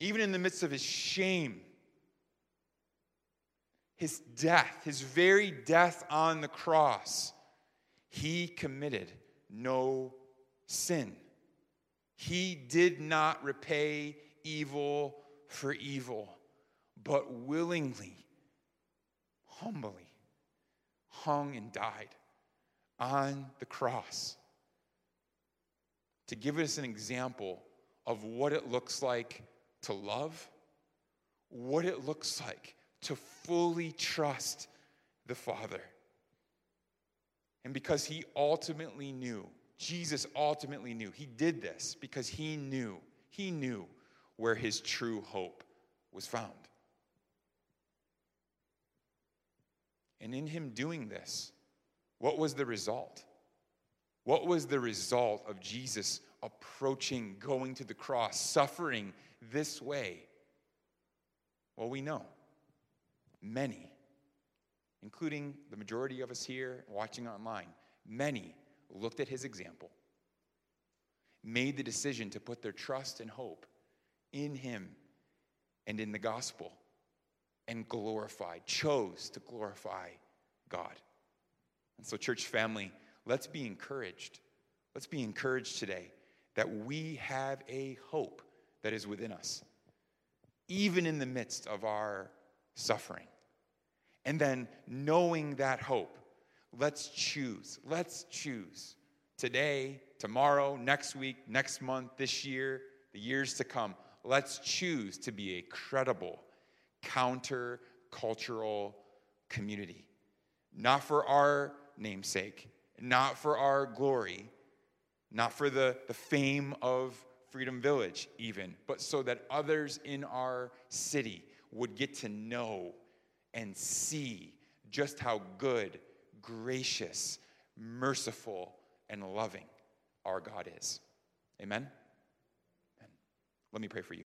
Even in the midst of his shame, his death, his very death on the cross, he committed no sin. He did not repay evil for evil, but willingly, humbly hung and died on the cross to give us an example of what it looks like to love, what it looks like to fully trust the Father. And because he ultimately knew, Jesus ultimately knew, he did this because he knew, he knew where his true hope was found. And in him doing this, what was the result? What was the result of Jesus approaching, going to the cross, suffering this way? Well, we know many, including the majority of us here watching online, many looked at his example, made the decision to put their trust and hope in him and in the gospel, and glorified, chose to glorify God. And so, church family, let's be encouraged. Let's be encouraged today that we have a hope that is within us, even in the midst of our suffering. And then, knowing that hope, let's choose. Let's choose today, tomorrow, next week, next month, this year, the years to come. Let's choose to be a credible, counter cultural community. Not for our namesake, not for our glory, not for the, the fame of Freedom Village, even, but so that others in our city would get to know and see just how good, gracious, merciful, and loving our God is. Amen? Amen. Let me pray for you.